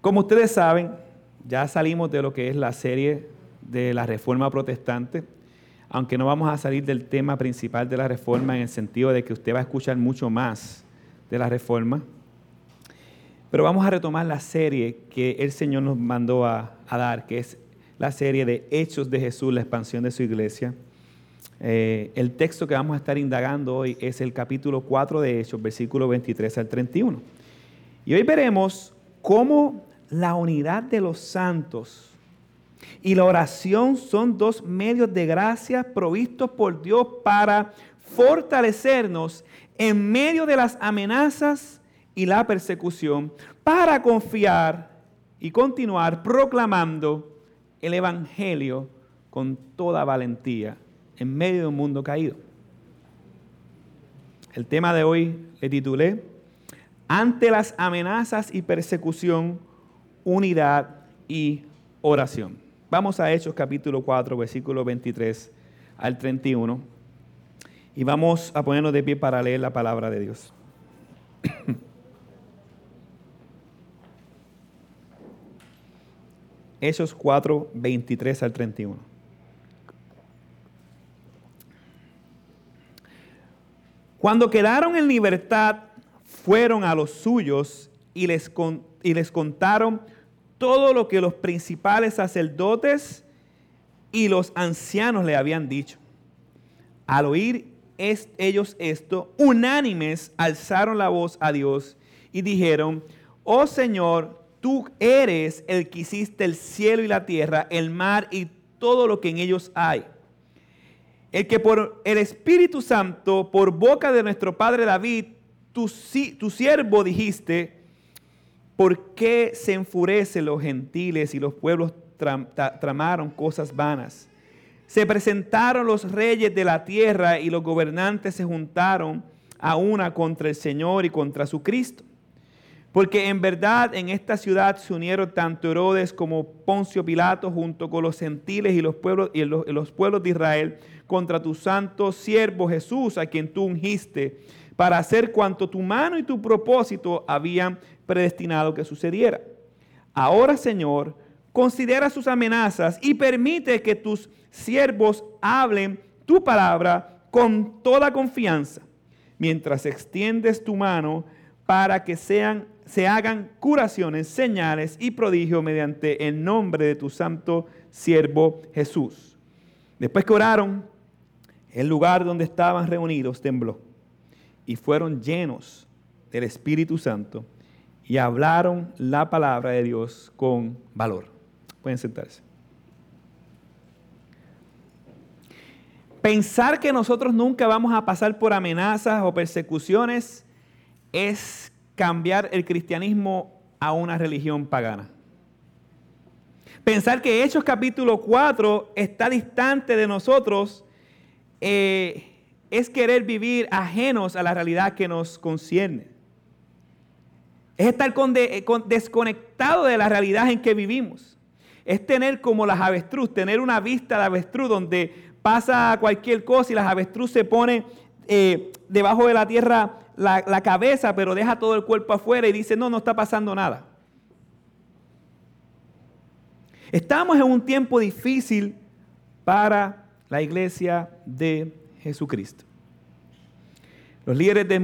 Como ustedes saben, ya salimos de lo que es la serie de la Reforma Protestante, aunque no vamos a salir del tema principal de la Reforma en el sentido de que usted va a escuchar mucho más de la Reforma. Pero vamos a retomar la serie que el Señor nos mandó a, dar, que es la serie de Hechos de Jesús, la expansión de su iglesia. Eh, el texto que vamos a estar indagando hoy es el capítulo 4 de Hechos, versículo 23 al 31. Y hoy veremos cómo la unidad de los santos y la oración son dos medios de gracia provistos por Dios para fortalecernos en medio de las amenazas y la persecución para confiar y continuar proclamando el Evangelio con toda valentía en medio de un mundo caído. El tema de hoy le titulé Ante las amenazas y persecución, unidad y oración. Vamos a Hechos capítulo 4, versículo 23 al 31 y vamos a ponernos de pie para leer la palabra de Dios. Hechos 4, 23 al 31. Cuando quedaron en libertad, fueron a los suyos y les, y les contaron todo lo que los principales sacerdotes y los ancianos le habían dicho. Al oír ellos esto, unánimes alzaron la voz a Dios y dijeron, oh Señor, Tú eres el que hiciste el cielo y la tierra, el mar y todo lo que en ellos hay. El que por el Espíritu Santo, por boca de nuestro Padre David, tu, siervo dijiste, ¿por qué se enfurecen los gentiles y los pueblos tramaron cosas vanas? Se presentaron los reyes de la tierra y los gobernantes se juntaron a una contra el Señor y contra su Cristo. Porque en verdad en esta ciudad se unieron tanto Herodes como Poncio Pilato junto con los gentiles y los pueblos, y los, pueblos de Israel contra tu santo siervo Jesús, a quien tú ungiste, para hacer cuanto tu mano y tu propósito habían predestinado que sucediera. Ahora, Señor, considera sus amenazas y permite que tus siervos hablen tu palabra con toda confianza, mientras extiendes tu mano para que sean se hagan curaciones, señales y prodigios mediante el nombre de tu santo siervo Jesús. Después que oraron, el lugar donde estaban reunidos tembló y fueron llenos del Espíritu Santo y hablaron la palabra de Dios con valor. Pueden sentarse. Pensar que nosotros nunca vamos a pasar por amenazas o persecuciones es cambiar el cristianismo a una religión pagana. Pensar que Hechos capítulo 4 está distante de nosotros eh, es querer vivir ajenos a la realidad que nos concierne. Es estar eh, desconectado de la realidad en que vivimos. Es tener como las avestruz, tener una vista de avestruz donde pasa cualquier cosa y las avestruz se pone eh, debajo de la tierra la, cabeza, pero deja todo el cuerpo afuera y dice, no, no está pasando nada. Estamos en un tiempo difícil para la iglesia de Jesucristo. Los líderes del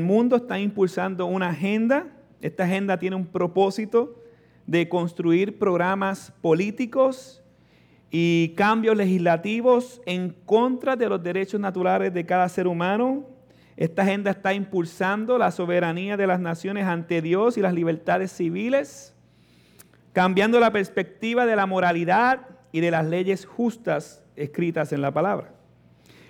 mundo, están impulsando una agenda. Esta agenda tiene un propósito de construir programas políticos y cambios legislativos en contra de los derechos naturales de cada ser humano esta agenda está impulsando la soberanía de las naciones ante Dios y las libertades civiles, cambiando la perspectiva de la moralidad y de las leyes justas escritas en la palabra.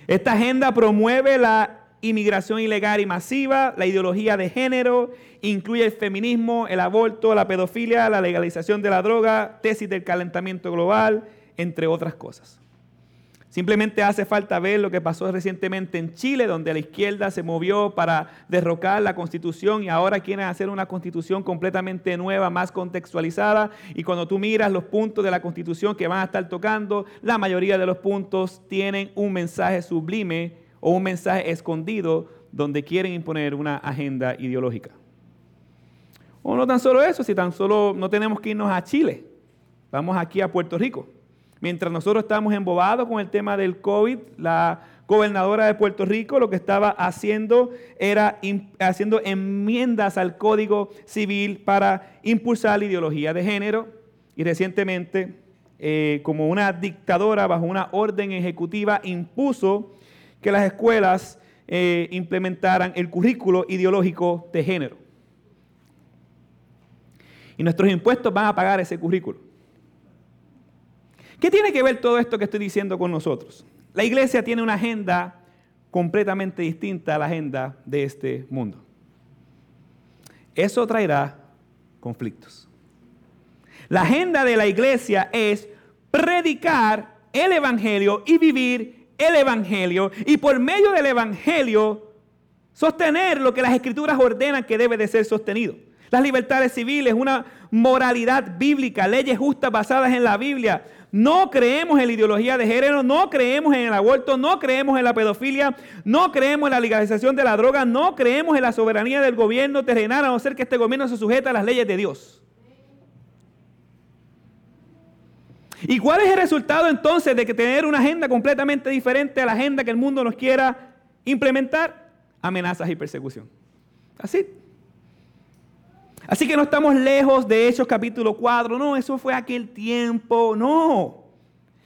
Esta agenda promueve la inmigración ilegal y masiva, la ideología de género, incluye el feminismo, el aborto, la pedofilia, la legalización de la droga, tesis del calentamiento global, entre otras cosas. Simplemente hace falta ver lo que pasó recientemente en Chile, donde la izquierda se movió para derrocar la constitución y ahora quieren hacer una constitución completamente nueva, más contextualizada. Y cuando tú miras los puntos de la constitución que van a estar tocando, la mayoría de los puntos tienen un mensaje sublime o un mensaje escondido donde quieren imponer una agenda ideológica. O no tan solo eso, si tan solo no tenemos que irnos a Chile, vamos aquí a Puerto Rico. Mientras nosotros estamos embobados con el tema del COVID, la gobernadora de Puerto Rico lo que estaba haciendo era haciendo enmiendas al Código Civil para impulsar la ideología de género y recientemente, eh, como una dictadora bajo una orden ejecutiva, impuso que las escuelas eh, implementaran el currículo ideológico de género. Y nuestros impuestos van a pagar ese currículo. ¿Qué tiene que ver todo esto que estoy diciendo con nosotros? La iglesia tiene una agenda completamente distinta a la agenda de este mundo. Eso traerá conflictos. La agenda de la iglesia es predicar el Evangelio y vivir el Evangelio y por medio del Evangelio sostener lo que las escrituras ordenan que debe de ser sostenido. Las libertades civiles, una moralidad bíblica, leyes justas basadas en la Biblia, no creemos en la ideología de género, no creemos en el aborto, no creemos en la pedofilia, no creemos en la legalización de la droga, no creemos en la soberanía del gobierno terrenal, a no ser que este gobierno se sujeta a las leyes de Dios. ¿Y cuál es el resultado entonces de que tener una agenda completamente diferente a la agenda que el mundo nos quiera implementar? Amenazas y persecución. Así. Así que no estamos lejos de Hechos capítulo 4. No, eso fue aquel tiempo. No.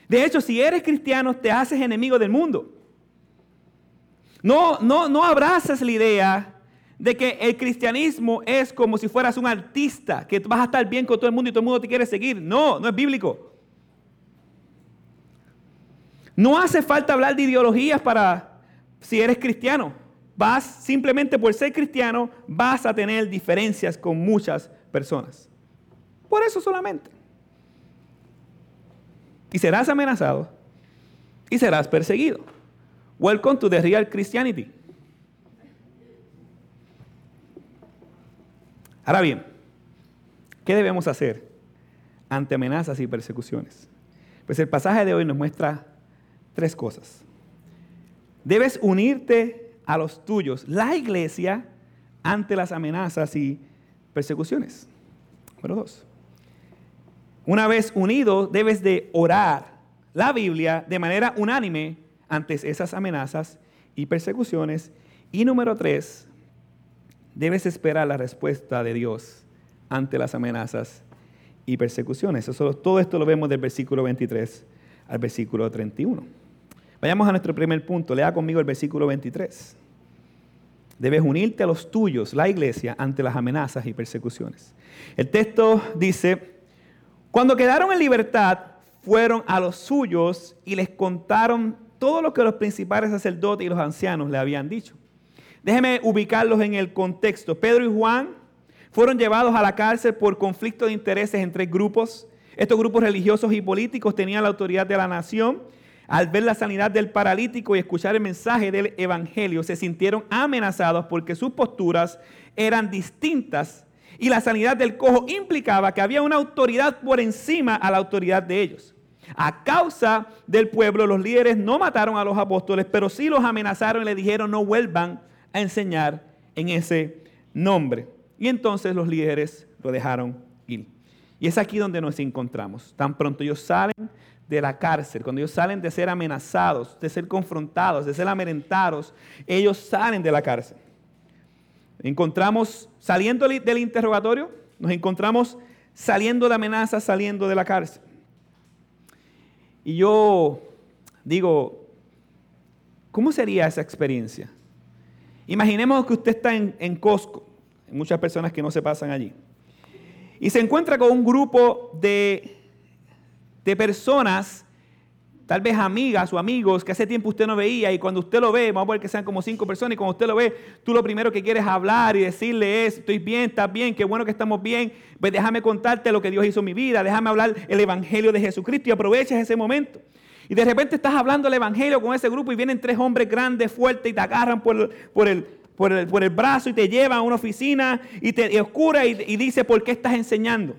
De hecho, si eres cristiano, te haces enemigo del mundo. No, no, no abrazas la idea de que el cristianismo es como si fueras un artista, que vas a estar bien con todo el mundo y todo el mundo te quiere seguir. No, no es bíblico. No hace falta hablar de ideologías para si eres cristiano vas simplemente por ser cristiano, vas a tener diferencias con muchas personas. Por eso solamente. Y serás amenazado y serás perseguido. Welcome to the real Christianity. Ahora bien, ¿qué debemos hacer ante amenazas y persecuciones? Pues el pasaje de hoy nos muestra tres cosas. Debes unirte a los tuyos, la iglesia, ante las amenazas y persecuciones. Número dos. Una vez unido, debes de orar la Biblia de manera unánime ante esas amenazas y persecuciones. Y número tres, debes esperar la respuesta de Dios ante las amenazas y persecuciones. Eso, todo esto lo vemos del versículo 23 al versículo 31. Vayamos a nuestro primer punto. Lea conmigo el versículo 23. Debes unirte a los tuyos, la iglesia, ante las amenazas y persecuciones. El texto dice, cuando quedaron en libertad, fueron a los suyos y les contaron todo lo que los principales sacerdotes y los ancianos le habían dicho. Déjenme ubicarlos en el contexto. Pedro y Juan fueron llevados a la cárcel por conflicto de intereses entre grupos. Estos grupos religiosos y políticos tenían la autoridad de la nación al ver la sanidad del paralítico y escuchar el mensaje del Evangelio, se sintieron amenazados porque sus posturas eran distintas y la sanidad del cojo implicaba que había una autoridad por encima a la autoridad de ellos. A causa del pueblo, los líderes no mataron a los apóstoles, pero sí los amenazaron y le dijeron no vuelvan a enseñar en ese nombre. Y entonces los líderes lo dejaron ir. Y es aquí donde nos encontramos. Tan pronto ellos salen de la cárcel, cuando ellos salen de ser amenazados, de ser confrontados, de ser amedrentados, ellos salen de la cárcel. Encontramos saliendo del interrogatorio, nos encontramos saliendo de amenazas, saliendo de la cárcel. Y yo digo, ¿cómo sería esa experiencia? Imaginemos que usted está en, en Costco, hay muchas personas que no se pasan allí, y se encuentra con un grupo de de personas, tal vez amigas o amigos que hace tiempo usted no veía y cuando usted lo ve, vamos a ver que sean como cinco personas y cuando usted lo ve, tú lo primero que quieres hablar y decirle es, estoy bien, estás bien, qué bueno que estamos bien, pues déjame contarte lo que Dios hizo en mi vida, déjame hablar el Evangelio de Jesucristo y aproveches ese momento. Y de repente estás hablando el Evangelio con ese grupo y vienen tres hombres grandes, fuertes y te agarran por, por, el, por, el, brazo y te llevan a una oficina y te oscura y, y dice, ¿por qué estás enseñando?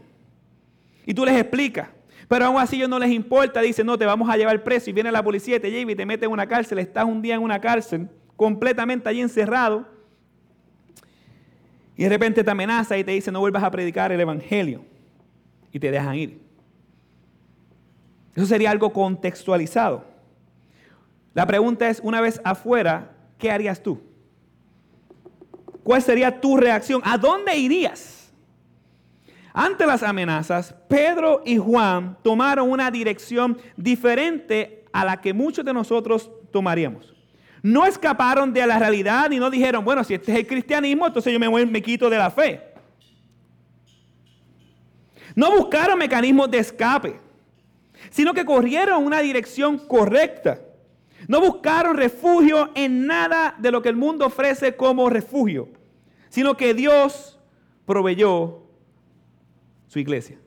Y tú les explicas. Pero aún así ellos no les importa, dicen, no, te vamos a llevar preso y viene la policía te lleva y te mete en una cárcel, estás un día en una cárcel, completamente allí encerrado. Y de repente te amenaza y te dice no vuelvas a predicar el Evangelio. Y te dejan ir. Eso sería algo contextualizado. La pregunta es, una vez afuera, ¿qué harías tú? ¿Cuál sería tu reacción? ¿A dónde irías? Ante las amenazas, Pedro y Juan tomaron una dirección diferente a la que muchos de nosotros tomaríamos. No escaparon de la realidad y no dijeron, bueno, si este es el cristianismo, entonces yo me, voy, me quito de la fe. No buscaron mecanismos de escape, sino que corrieron una dirección correcta. No buscaron refugio en nada de lo que el mundo ofrece como refugio, sino que Dios proveyó su iglesia.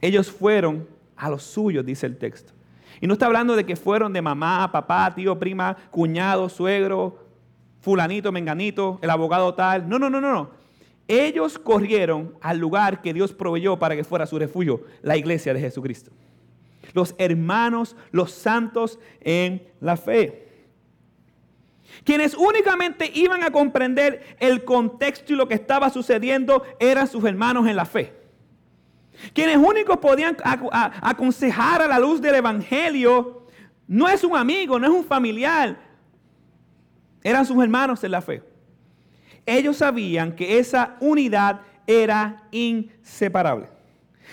Ellos fueron a los suyos, dice el texto. Y no está hablando de que fueron de mamá, papá, tío, prima, cuñado, suegro, fulanito, menganito, el abogado tal. No, no, no, no, no. Ellos corrieron al lugar que Dios proveyó para que fuera su refugio, la iglesia de Jesucristo. Los hermanos, los santos en la fe. Quienes únicamente iban a comprender el contexto y lo que estaba sucediendo eran sus hermanos en la fe. Quienes únicos podían aconsejar a la luz del Evangelio no es un amigo, no es un familiar, eran sus hermanos en la fe. Ellos sabían que esa unidad era inseparable.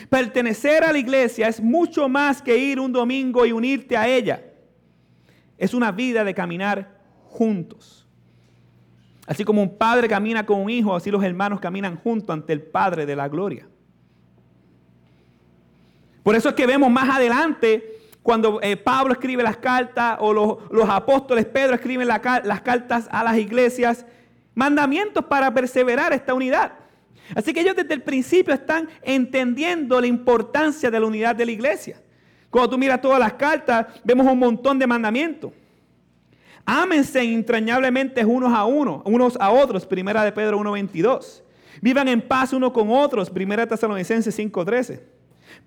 Pertenecer a la iglesia es mucho más que ir un domingo y unirte a ella. Es una vida de caminar juntos. Así como un padre camina con un hijo, así los hermanos caminan juntos ante el Padre de la gloria. Por eso es que vemos más adelante, cuando eh, Pablo escribe las cartas o los, apóstoles Pedro escriben las cartas a las iglesias, mandamientos para perseverar esta unidad. Así que ellos desde el principio están entendiendo la importancia de la unidad de la iglesia. Cuando tú miras todas las cartas, vemos un montón de mandamientos. Ámense entrañablemente unos a unos, unos a otros, primera de Pedro 1.22. Vivan en paz unos con otros, primera de Tesalonicenses 5.13.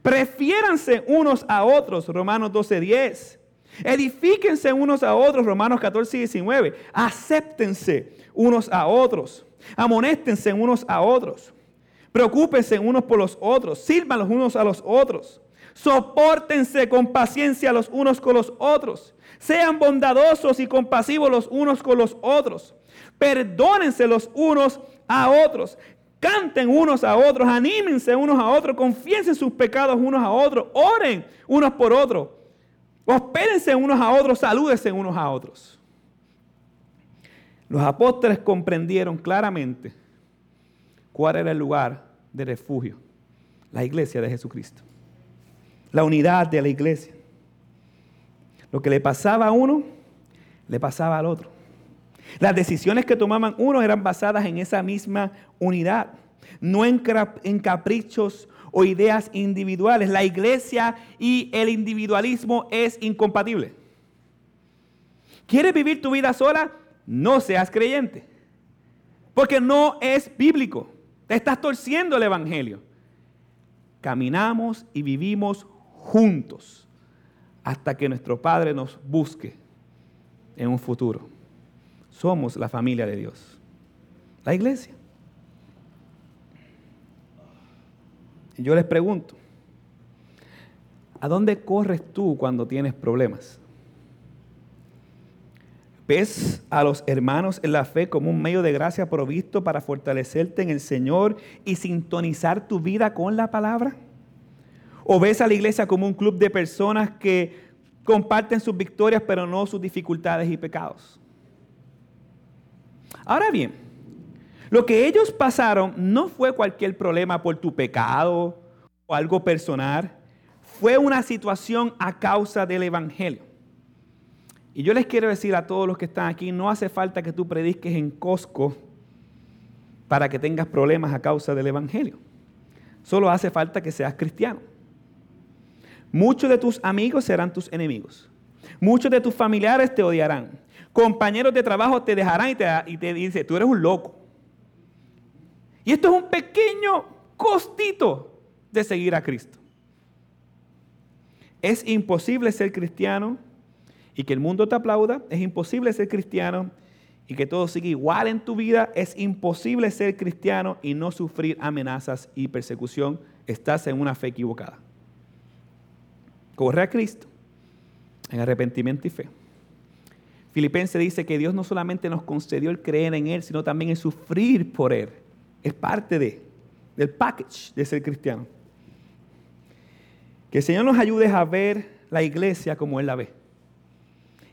Prefiéranse unos a otros, Romanos 12.10. Edifíquense unos a otros, Romanos 14 y 19. Acéptense unos a otros. Amonéstense unos a otros. Preocúpense unos por los otros. Sirvan los unos a los otros. Sopórtense con paciencia los unos con los otros. Sean bondadosos y compasivos los unos con los otros. Perdónense los unos a otros. Canten unos a otros, anímense unos a otros, confiesen sus pecados unos a otros, oren unos por otros, hospédense unos a otros, salúdense unos a otros. Los apóstoles comprendieron claramente cuál era el lugar de refugio, la iglesia de Jesucristo, la unidad de la iglesia. Lo que le pasaba a uno, le pasaba al otro. Las decisiones que tomaban unos eran basadas en esa misma unidad, no en, caprichos o ideas individuales. La iglesia y el individualismo es incompatible. ¿Quieres vivir tu vida sola? No seas creyente. Porque no es bíblico. Te estás torciendo el Evangelio. Caminamos y vivimos juntos hasta que nuestro Padre nos busque en un futuro somos la familia de Dios, la iglesia. Y yo les pregunto, ¿a dónde corres tú cuando tienes problemas? ¿Ves a los hermanos en la fe como un medio de gracia provisto para fortalecerte en el Señor y sintonizar tu vida con la palabra? ¿O ves a la iglesia como un club de personas que comparten sus victorias pero no sus dificultades y pecados? Ahora bien, lo que ellos pasaron no fue cualquier problema por tu pecado o algo personal, fue una situación a causa del Evangelio. Y yo les quiero decir a todos los que están aquí, no hace falta que tú prediques en Costco para que tengas problemas a causa del Evangelio. Solo hace falta que seas cristiano. Muchos de tus amigos serán tus enemigos. Muchos de tus familiares te odiarán compañeros de trabajo te dejarán y te, y te dicen, tú eres un loco. Y esto es un pequeño costito de seguir a Cristo. Es imposible ser cristiano y que el mundo te aplauda. Es imposible ser cristiano y que todo siga igual en tu vida, es imposible ser cristiano y no sufrir amenazas y persecución. Estás en una fe equivocada. Corre a Cristo en arrepentimiento y fe. Filipenses dice que Dios no solamente nos concedió el creer en Él, sino también el sufrir por Él. Es parte de, del package de ser cristiano. Que el Señor nos ayude a ver la iglesia como Él la ve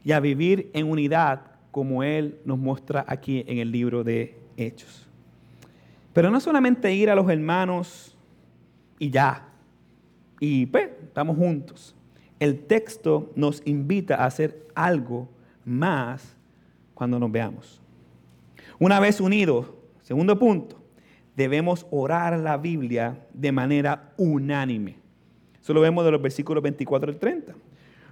y a vivir en unidad como Él nos muestra aquí en el libro de Hechos. Pero no solamente ir a los hermanos y ya, y pues estamos juntos. El texto nos invita a hacer algo más cuando nos veamos. Una vez unidos, segundo punto, debemos orar la Biblia de manera unánime. Eso lo vemos de los versículos 24 al 30.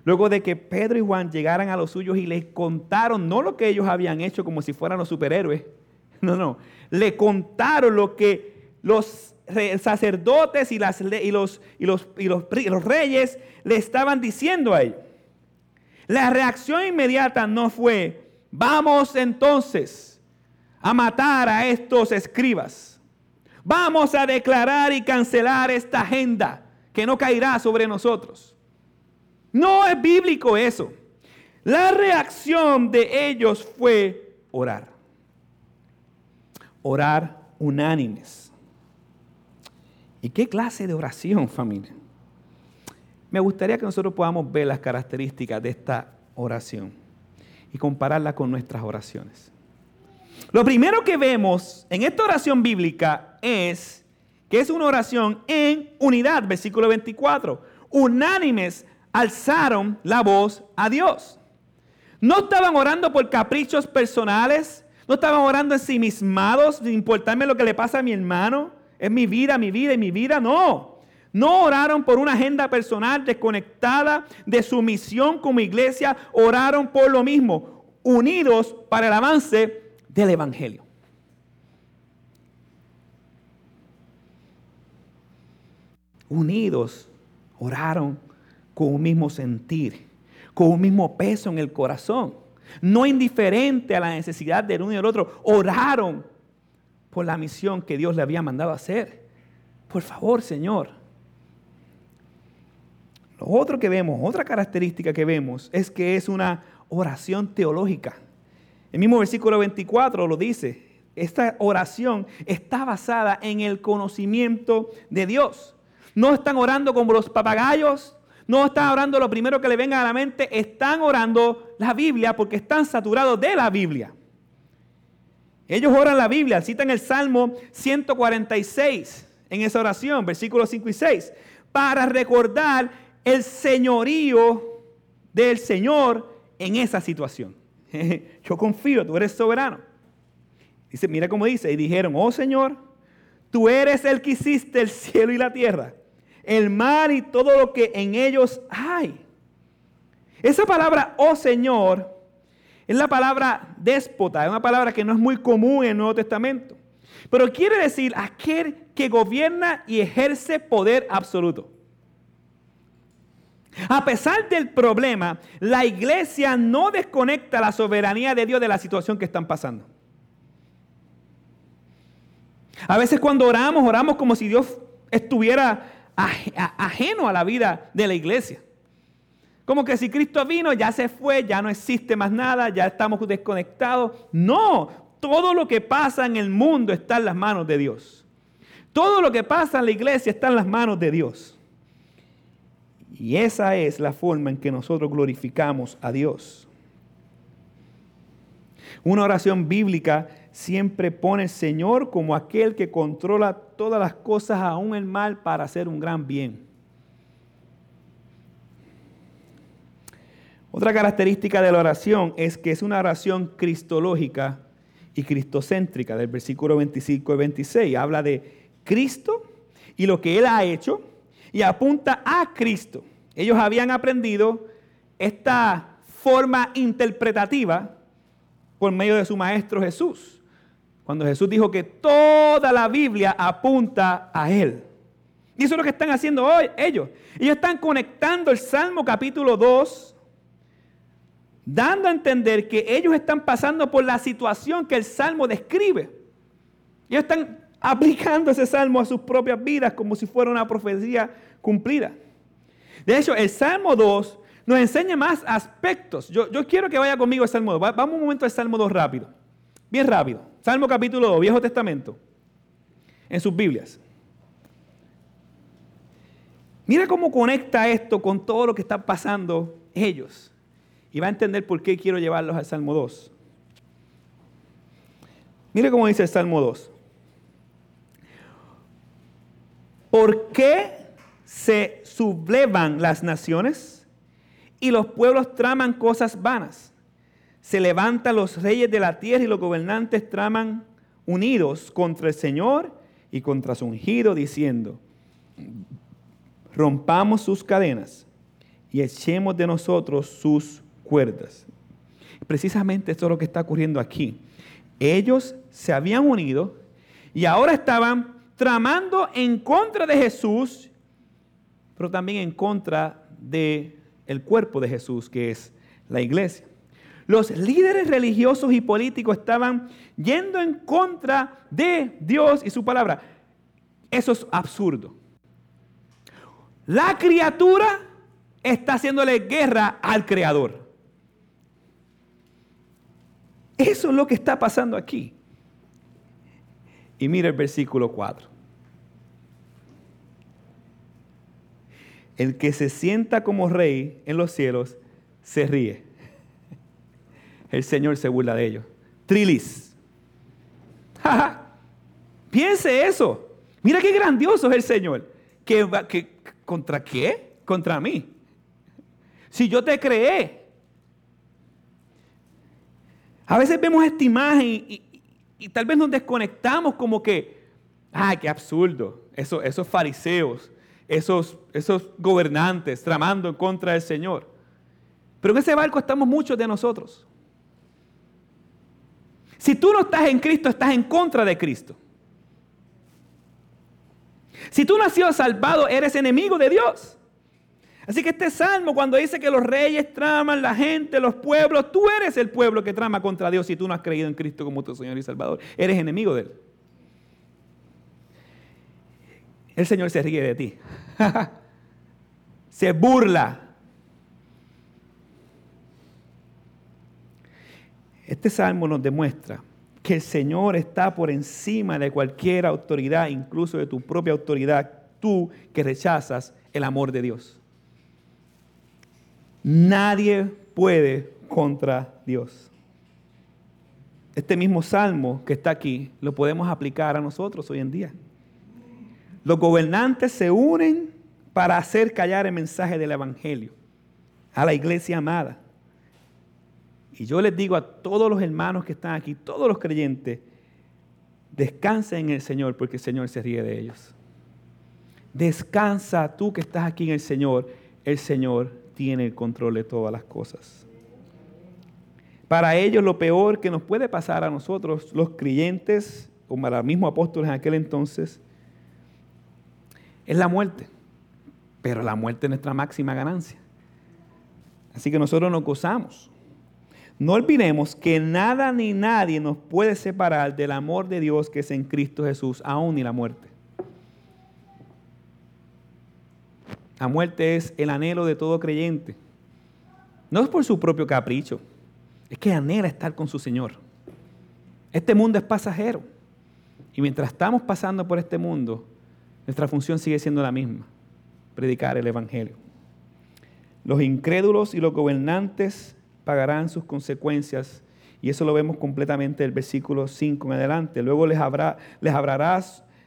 Luego de que Pedro y Juan llegaran a los suyos y les contaron no lo que ellos habían hecho como si fueran los superhéroes, no, no, le contaron lo que los sacerdotes y, las, y, los, y, los, y los, los reyes le estaban diciendo a ellos. La reacción inmediata no fue, vamos entonces a matar a estos escribas. Vamos a declarar y cancelar esta agenda que no caerá sobre nosotros. No es bíblico eso. La reacción de ellos fue orar. Orar unánimes. ¿Y qué clase de oración, familia? Me gustaría que nosotros podamos ver las características de esta oración y compararla con nuestras oraciones. Lo primero que vemos en esta oración bíblica es que es una oración en unidad, versículo 24. Unánimes alzaron la voz a Dios. No estaban orando por caprichos personales, no estaban orando ensimismados, sin importarme lo que le pasa a mi hermano, es mi vida, mi vida y mi vida, no. No oraron por una agenda personal desconectada de su misión como iglesia, oraron por lo mismo, unidos para el avance del Evangelio. Unidos, oraron con un mismo sentir, con un mismo peso en el corazón, no indiferente a la necesidad del uno y del otro, oraron por la misión que Dios le había mandado hacer. Por favor, Señor. Lo otro que vemos, otra característica que vemos, es que es una oración teológica. El mismo versículo 24 lo dice. Esta oración está basada en el conocimiento de Dios. No están orando como los papagayos, no están orando lo primero que le venga a la mente, están orando la Biblia porque están saturados de la Biblia. Ellos oran la Biblia, citan el Salmo 146 en esa oración, versículos 5 y 6, para recordar el señorío del Señor en esa situación. Yo confío, tú eres soberano. Dice, mira cómo dice, y dijeron, oh Señor, tú eres el que hiciste el cielo y la tierra el mar y todo lo que en ellos hay. Esa palabra, oh Señor, es la palabra déspota, es una palabra que no es muy común en el Nuevo Testamento. Pero quiere decir aquel que gobierna y ejerce poder absoluto. A pesar del problema, la iglesia no desconecta la soberanía de Dios de la situación que están pasando. A veces cuando oramos, oramos como si Dios estuviera ajeno a la vida de la iglesia. Como que si Cristo vino, ya se fue, ya no existe más nada, ya estamos desconectados. No, todo lo que pasa en el mundo está en las manos de Dios. Todo lo que pasa en la iglesia está en las manos de Dios. Y esa es la forma en que nosotros glorificamos a Dios. Una oración bíblica siempre pone al Señor como aquel que controla todas las cosas, aún el mal, para hacer un gran bien. Otra característica de la oración es que es una oración cristológica y cristocéntrica, del versículo 25 y 26. Habla de Cristo y lo que Él ha hecho y apunta a Cristo. Ellos habían aprendido esta forma interpretativa por medio de su Maestro Jesús. Cuando Jesús dijo que toda la Biblia apunta a Él. Y eso es lo que están haciendo hoy ellos. Ellos están conectando el Salmo capítulo 2 dando a entender que ellos están pasando por la situación que el Salmo describe. Ellos están aplicando ese Salmo a sus propias vidas como si fuera una profecía cumplida. De hecho, el Salmo 2 nos enseña más aspectos. Yo, quiero que vaya conmigo al Salmo 2. Vamos un momento al Salmo 2 rápido. Bien rápido. Salmo capítulo 2, Viejo Testamento. En sus Biblias. Mira cómo conecta esto con todo lo que están pasando ellos. Y va a entender por qué quiero llevarlos al Salmo 2. Mire cómo dice el Salmo 2. ¿Por qué se sublevan las naciones y los pueblos traman cosas vanas? Se levantan los reyes de la tierra y los gobernantes traman unidos contra el Señor y contra su ungido, diciendo, rompamos sus cadenas y echemos de nosotros sus Precisamente esto es lo que está ocurriendo aquí. Ellos se habían unido y ahora estaban tramando en contra de Jesús, pero también en contra de el cuerpo de Jesús, que es la iglesia. Los líderes religiosos y políticos estaban yendo en contra de Dios y su palabra. Eso es absurdo. La criatura está haciéndole guerra al creador. Eso es lo que está pasando aquí. Y mira el versículo 4. El que se sienta como rey en los cielos se ríe. El Señor se burla de ellos. Trilis. Piense eso. Mira qué grandioso es el Señor. Que, ¿Contra qué? Contra mí. Si yo te creé. A veces vemos esta imagen y, tal vez nos desconectamos como que, ay, qué absurdo. Eso, esos fariseos, esos, esos gobernantes tramando en contra del Señor. Pero en ese barco estamos muchos de nosotros. Si tú no estás en Cristo, estás en contra de Cristo. Si tú no has sido salvado, eres enemigo de Dios. Así que este salmo, cuando dice que los reyes traman, la gente, los pueblos, tú eres el pueblo que trama contra Dios si tú no has creído en Cristo como tu Señor y Salvador. Eres enemigo de Él. El Señor se ríe de ti. se burla. Este salmo nos demuestra que el Señor está por encima de cualquier autoridad, incluso de tu propia autoridad, tú que rechazas el amor de Dios. Nadie puede contra Dios. Este mismo salmo que está aquí lo podemos aplicar a nosotros hoy en día. Los gobernantes se unen para hacer callar el mensaje del Evangelio a la iglesia amada. Y yo les digo a todos los hermanos que están aquí, todos los creyentes, descansen en el Señor porque el Señor se ríe de ellos. Descansa tú que estás aquí en el Señor, el Señor tiene el control de todas las cosas. Para ellos lo peor que nos puede pasar a nosotros, los creyentes, como a los mismos apóstoles en aquel entonces, es la muerte. Pero la muerte es nuestra máxima ganancia. Así que nosotros nos gozamos no olvidemos que nada ni nadie nos puede separar del amor de Dios que es en Cristo Jesús, aún ni la muerte. La muerte es el anhelo de todo creyente. No es por su propio capricho, es que anhela estar con su Señor. Este mundo es pasajero. Y mientras estamos pasando por este mundo, nuestra función sigue siendo la misma, predicar el Evangelio. Los incrédulos y los gobernantes pagarán sus consecuencias. Y eso lo vemos completamente del versículo 5 en adelante. Luego les, habrá, les,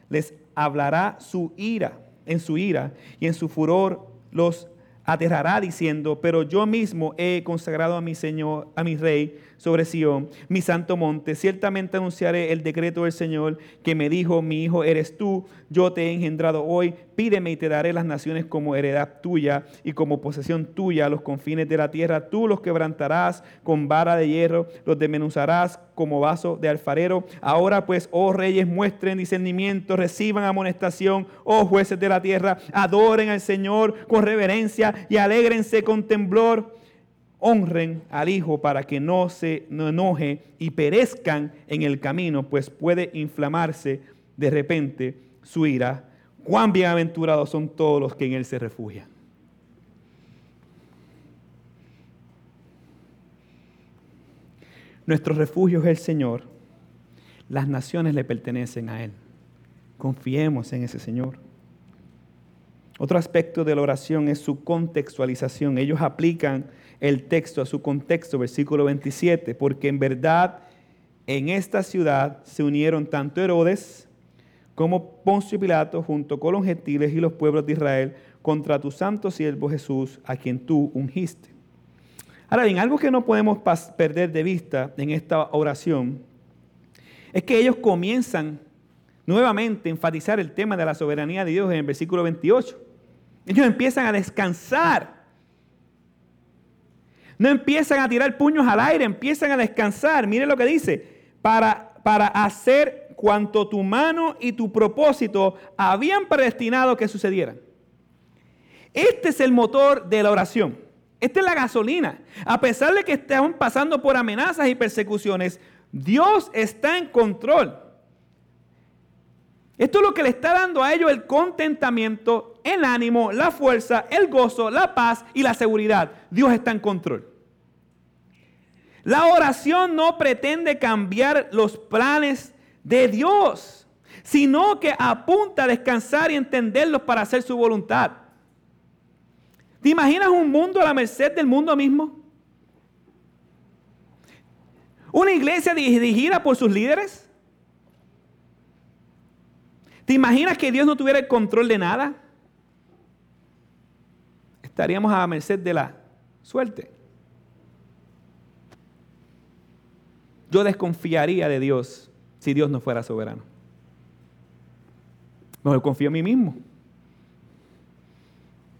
les hablará su ira, en su ira, y en su furor los aterrará diciendo, pero yo mismo he consagrado a mi Señor, a mi Rey sobre Sión, mi santo monte. Ciertamente anunciaré el decreto del Señor que me dijo, mi hijo eres tú, yo te he engendrado hoy, pídeme y te daré las naciones como heredad tuya y como posesión tuya los confines de la tierra. Tú los quebrantarás con vara de hierro, los desmenuzarás como vaso de alfarero. Ahora pues, oh reyes, muestren discernimiento, reciban amonestación, oh jueces de la tierra, adoren al Señor con reverencia y alégrense con temblor honren al Hijo para que no se enoje y perezcan en el camino, pues puede inflamarse de repente su ira. Cuán bienaventurados son todos los que en Él se refugian. Nuestro refugio es el Señor. Las naciones le pertenecen a Él. Confiemos en ese Señor. Otro aspecto de la oración es su contextualización. Ellos aplican el texto a su contexto, versículo 27, porque en verdad en esta ciudad se unieron tanto Herodes como Poncio Pilato junto con los gentiles y los pueblos de Israel contra tu santo siervo Jesús, a quien tú ungiste. Ahora bien, algo que no podemos perder de vista en esta oración es que ellos comienzan nuevamente a enfatizar el tema de la soberanía de Dios en el versículo 28. Ellos empiezan a descansar. No empiezan a tirar puños al aire, empiezan a descansar. Mire lo que dice, para, para hacer cuanto tu mano y tu propósito habían predestinado que sucedieran. Este es el motor de la oración. Esta es la gasolina. A pesar de que estamos pasando por amenazas y persecuciones, Dios está en control. Esto es lo que le está dando a ellos el contentamiento, el ánimo, la fuerza, el gozo, la paz y la seguridad. Dios está en control. La oración no pretende cambiar los planes de Dios, sino que apunta a descansar y entenderlos para hacer su voluntad. ¿Te imaginas un mundo a la merced del mundo mismo? ¿Una iglesia dirigida por sus líderes? ¿Te imaginas que Dios no tuviera el control de nada? Estaríamos a merced de la suerte. Yo desconfiaría de Dios si Dios no fuera soberano. Mejor confío en mí mismo.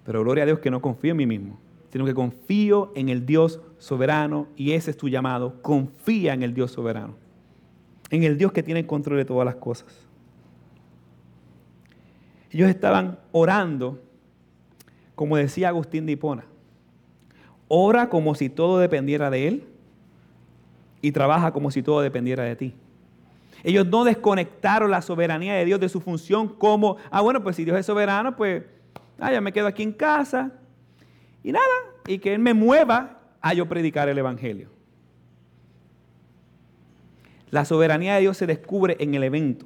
Pero gloria a Dios que no confío en mí mismo, sino que confío en el Dios soberano y ese es tu llamado. Confía en el Dios soberano, en el Dios que tiene control de todas las cosas. Ellos estaban orando, como decía Agustín de Hipona, ora como si todo dependiera de Él y trabaja como si todo dependiera de ti. Ellos no desconectaron la soberanía de Dios de su función como, ah, bueno, pues si Dios es soberano, pues Ah, ya me quedo aquí en casa y nada, y que Él me mueva a yo predicar el Evangelio. La soberanía de Dios se descubre en el evento.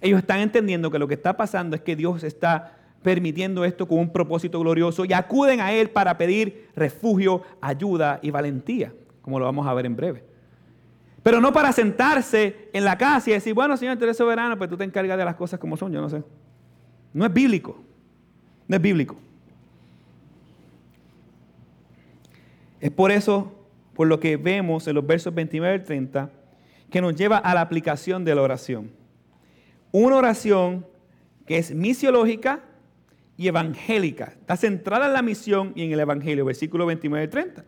Ellos están entendiendo que lo que está pasando es que Dios está permitiendo esto con un propósito glorioso y acuden a Él para pedir refugio, ayuda y valentía, como lo vamos a ver en breve. Pero no para sentarse en la casa y decir, bueno, Señor, tú eres soberano, pues tú te encargas de las cosas como son, yo no sé. No es bíblico. No es bíblico. Es por eso, por lo que vemos en los versos 29 y 30, que nos lleva a la aplicación de la oración. Una oración que es misiológica y evangélica. Está centrada en la misión y en el evangelio, versículo 29 y 30.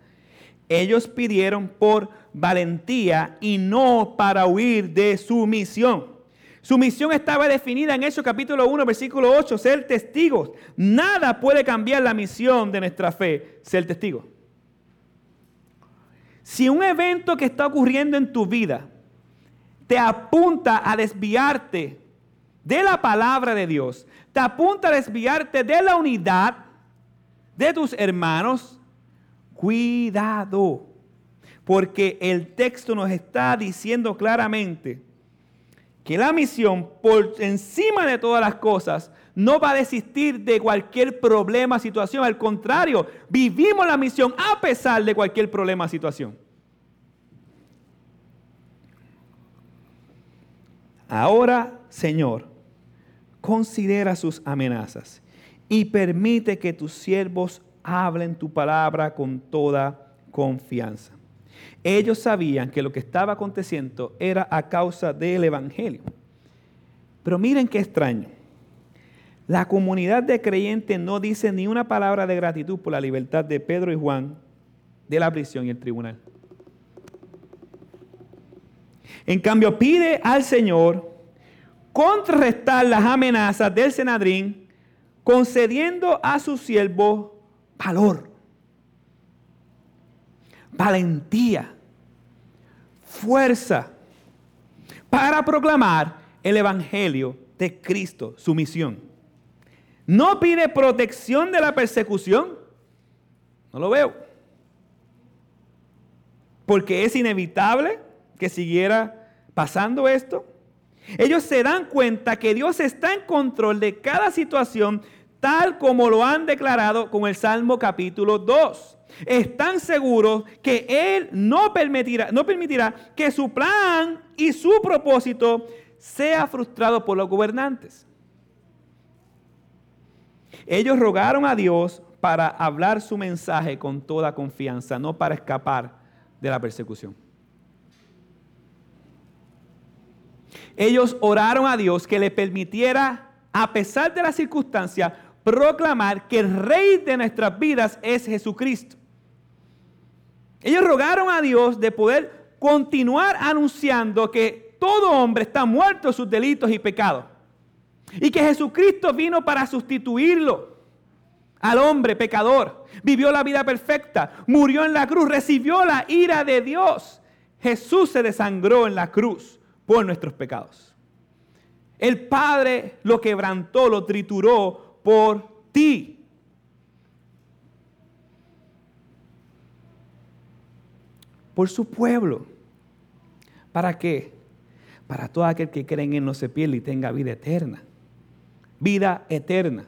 Ellos pidieron por valentía y no para huir de su misión. Su misión estaba definida en Hechos capítulo 1, versículo 8, ser testigos. Nada puede cambiar la misión de nuestra fe, ser testigo. Si un evento que está ocurriendo en tu vida te apunta a desviarte de la palabra de Dios, te apunta a desviarte de la unidad de tus hermanos, cuidado, porque el texto nos está diciendo claramente que la misión, por encima de todas las cosas, no va a desistir de cualquier problema, situación. Al contrario, vivimos la misión a pesar de cualquier problema, situación. Ahora, Señor, considera sus amenazas y permite que tus siervos hablen tu palabra con toda confianza. Ellos sabían que lo que estaba aconteciendo era a causa del Evangelio. Pero miren qué extraño. La comunidad de creyentes no dice ni una palabra de gratitud por la libertad de Pedro y Juan de la prisión y el tribunal. En cambio, pide al Señor contrarrestar las amenazas del Senadrín, concediendo a su siervo valor. valentía, fuerza para proclamar el Evangelio de Cristo, su misión. No pide protección de la persecución. No lo veo. Porque es inevitable que siguiera pasando esto. Ellos se dan cuenta que Dios está en control de cada situación tal como lo han declarado con el Salmo capítulo 2. Están seguros que Él no permitirá, no permitirá que su plan y su propósito sea frustrado por los gobernantes. Ellos rogaron a Dios para hablar su mensaje con toda confianza, no para escapar de la persecución. Ellos oraron a Dios que le permitiera, a pesar de las circunstancias, proclamar que el rey de nuestras vidas es Jesucristo. Ellos rogaron a Dios de poder continuar anunciando que todo hombre está muerto en sus delitos y pecados. Y que Jesucristo vino para sustituirlo al hombre pecador. Vivió la vida perfecta, murió en la cruz, recibió la ira de Dios. Jesús se desangró en la cruz por nuestros pecados. El Padre lo quebrantó, lo trituró por ti. Por su pueblo. ¿Para qué? Para todo aquel que cree en Él no se pierda y tenga vida eterna. Vida eterna.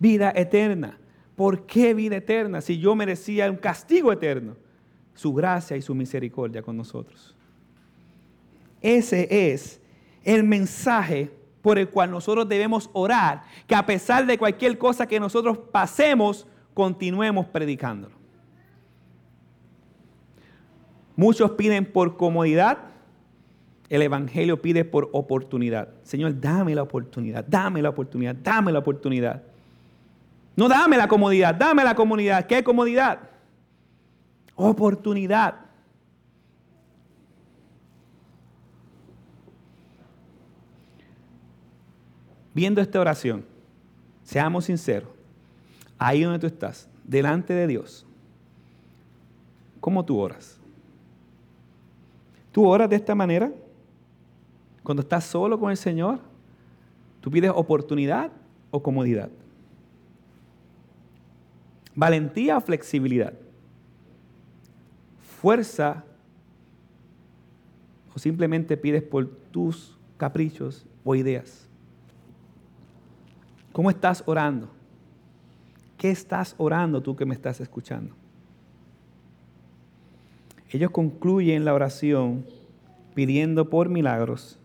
Vida eterna. ¿Por qué vida eterna? Si yo merecía un castigo eterno. Su gracia y su misericordia con nosotros. Ese es el mensaje por el cual nosotros debemos orar, que a pesar de cualquier cosa que nosotros pasemos, continuemos predicándolo. Muchos piden por comodidad, el Evangelio pide por oportunidad. Señor, dame la oportunidad, dame la oportunidad, dame la oportunidad. No dame la comodidad, dame la comodidad. ¿Qué comodidad? Oportunidad. Viendo esta oración, seamos sinceros, ahí donde tú estás, delante de Dios, ¿cómo tú oras? ¿Tú oras de esta manera? Cuando estás solo con el Señor, ¿tú pides oportunidad o comodidad? Valentía o flexibilidad. Fuerza o simplemente pides por tus caprichos o ideas. ¿Cómo estás orando? ¿Qué estás orando tú que me estás escuchando? Ellos concluyen la oración pidiendo por milagros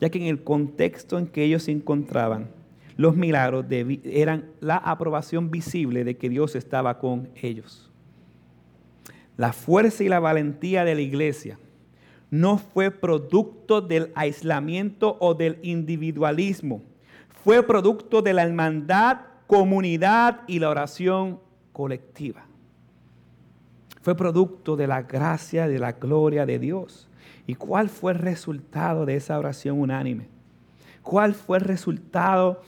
ya que en el contexto en que ellos se encontraban, los milagros eran la aprobación visible de que Dios estaba con ellos. La fuerza y la valentía de la iglesia no fue producto del aislamiento o del individualismo, fue producto de la hermandad, comunidad y la oración colectiva. Fue producto de la gracia, de la gloria de Dios. ¿Y cuál fue el resultado de esa oración unánime? ¿Cuál fue el resultado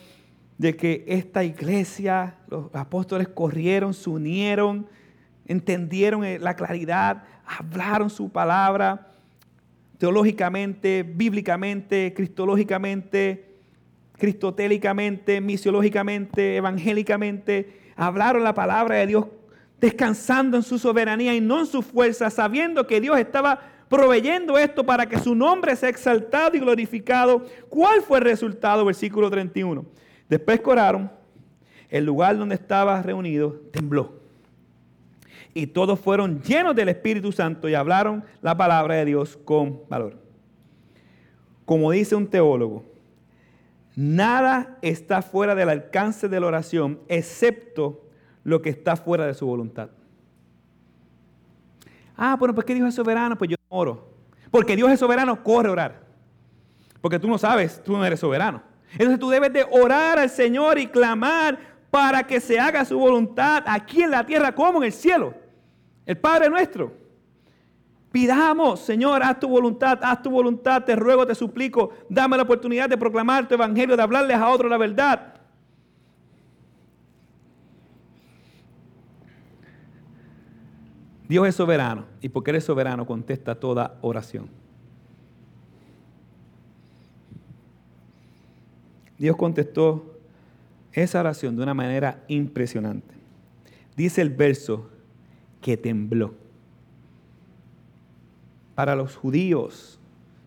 de que esta iglesia, los apóstoles corrieron, se unieron, entendieron eh, la claridad, hablaron su palabra teológicamente, bíblicamente, cristológicamente, cristotélicamente, misiológicamente, evangélicamente, hablaron la palabra de Dios descansando en su soberanía y no en su fuerza, sabiendo que Dios estaba proveyendo esto para que su nombre sea exaltado y glorificado. ¿Cuál fue el resultado? Versículo 31. Después coraron, el lugar donde estaba reunido tembló. Y todos fueron llenos del Espíritu Santo y hablaron la palabra de Dios con valor. Como dice un teólogo, nada está fuera del alcance de la oración excepto lo que está fuera de su voluntad. Ah, bueno, pues ¿qué Dios es soberano? Pues yo oro. Porque Dios es soberano, corre a orar. Porque tú no sabes, tú no eres soberano. Entonces tú debes de orar al Señor y clamar para que se haga su voluntad aquí en la tierra como en el cielo. El Padre nuestro. Pidamos, Señor, haz tu voluntad, haz tu voluntad, te ruego, te suplico, dame la oportunidad de proclamar tu evangelio, de hablarles a otros la verdad. Dios es soberano y porque eres soberano contesta toda oración. Dios contestó esa oración de una manera impresionante. Dice el verso que tembló. Para los judíos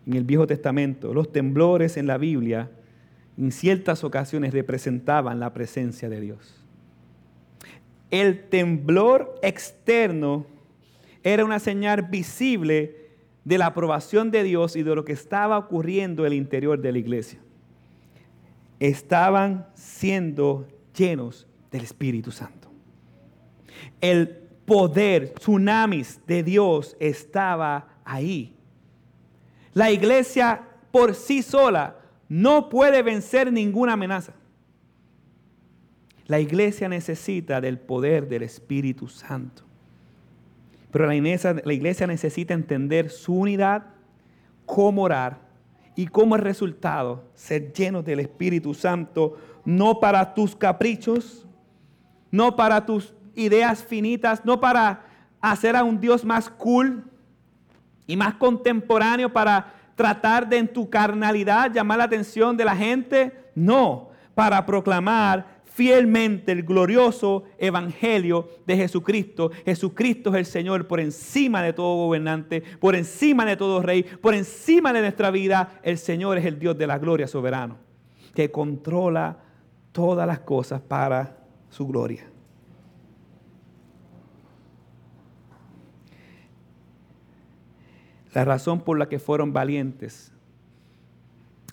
en el Viejo Testamento, los temblores en la Biblia en ciertas ocasiones representaban la presencia de Dios. El temblor externo era una señal visible de la aprobación de Dios y de lo que estaba ocurriendo en el interior de la iglesia. Estaban siendo llenos del Espíritu Santo. El poder, tsunamis de Dios estaba ahí. La iglesia por sí sola no puede vencer ninguna amenaza. La iglesia necesita del poder del Espíritu Santo. Pero la iglesia, necesita entender su unidad, cómo orar y como resultado ser llenos del Espíritu Santo, no para tus caprichos, no para tus ideas finitas, no para hacer a un Dios más cool y más contemporáneo para tratar de en tu carnalidad llamar la atención de la gente, no, para proclamar fielmente el glorioso evangelio de Jesucristo. Jesucristo es el Señor por encima de todo gobernante, por encima de todo rey, por encima de nuestra vida. El Señor es el Dios de la gloria soberano, que controla todas las cosas para su gloria. La razón por la que fueron valientes.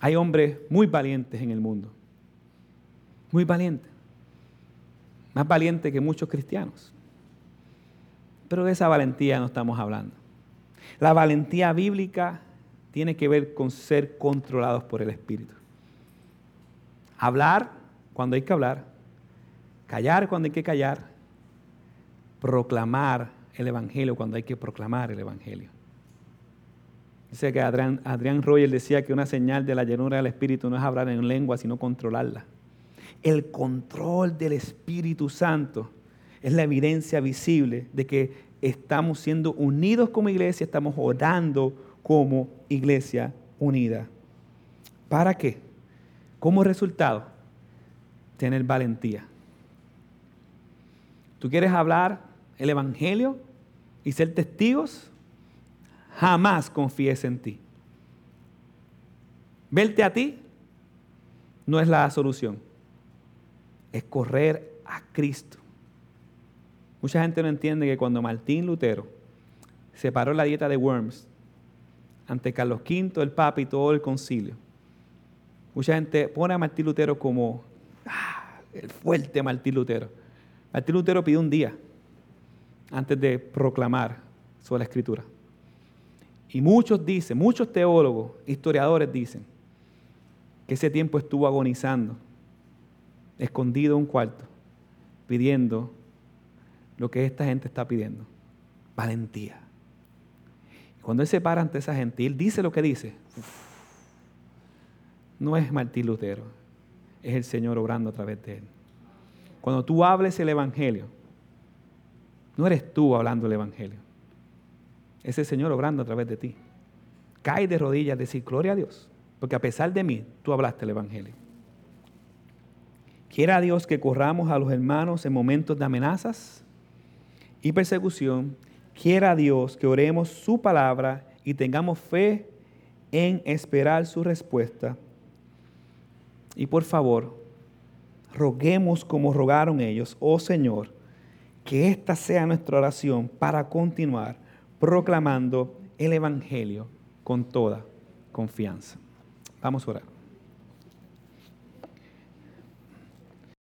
Hay hombres muy valientes en el mundo muy valiente, más valiente que muchos cristianos. Pero de esa valentía no estamos hablando. La valentía bíblica tiene que ver con ser controlados por el Espíritu. Hablar cuando hay que hablar, callar cuando hay que callar, proclamar el Evangelio cuando hay que proclamar el Evangelio. Dice que Adrián, Adrián decía que una señal de la llenura del Espíritu no es hablar en lengua, sino controlarla. El control del Espíritu Santo es la evidencia visible de que estamos siendo unidos como iglesia, estamos orando como iglesia unida. ¿Para qué? Como resultado, tener valentía. ¿Tú quieres hablar el Evangelio y ser testigos? Jamás confíes en ti. Verte a ti no es la solución es correr a Cristo. Mucha gente no entiende que cuando Martín Lutero separó la dieta de Worms ante Carlos V, el Papa y todo el concilio, mucha gente pone a Martín Lutero como ah, el fuerte Martín Lutero. Martín Lutero pidió un día antes de proclamar sobre la escritura. Y muchos dicen, muchos teólogos, historiadores dicen, que ese tiempo estuvo agonizando escondido en un cuarto, pidiendo lo que esta gente está pidiendo, valentía. Cuando él se para ante esa gente él dice lo que dice, no es Martín Lutero, es el Señor obrando a través de él. Cuando tú hables el Evangelio, no eres tú hablando el Evangelio, es el Señor obrando a través de ti. Cae de rodillas, decir gloria a Dios, porque a pesar de mí, tú hablaste el Evangelio. Quiera Dios que corramos a los hermanos en momentos de amenazas y persecución. Quiera Dios que oremos su palabra y tengamos fe en esperar su respuesta. Y por favor, roguemos como rogaron ellos, oh Señor, que esta sea nuestra oración para continuar proclamando el Evangelio con toda confianza. Vamos a orar.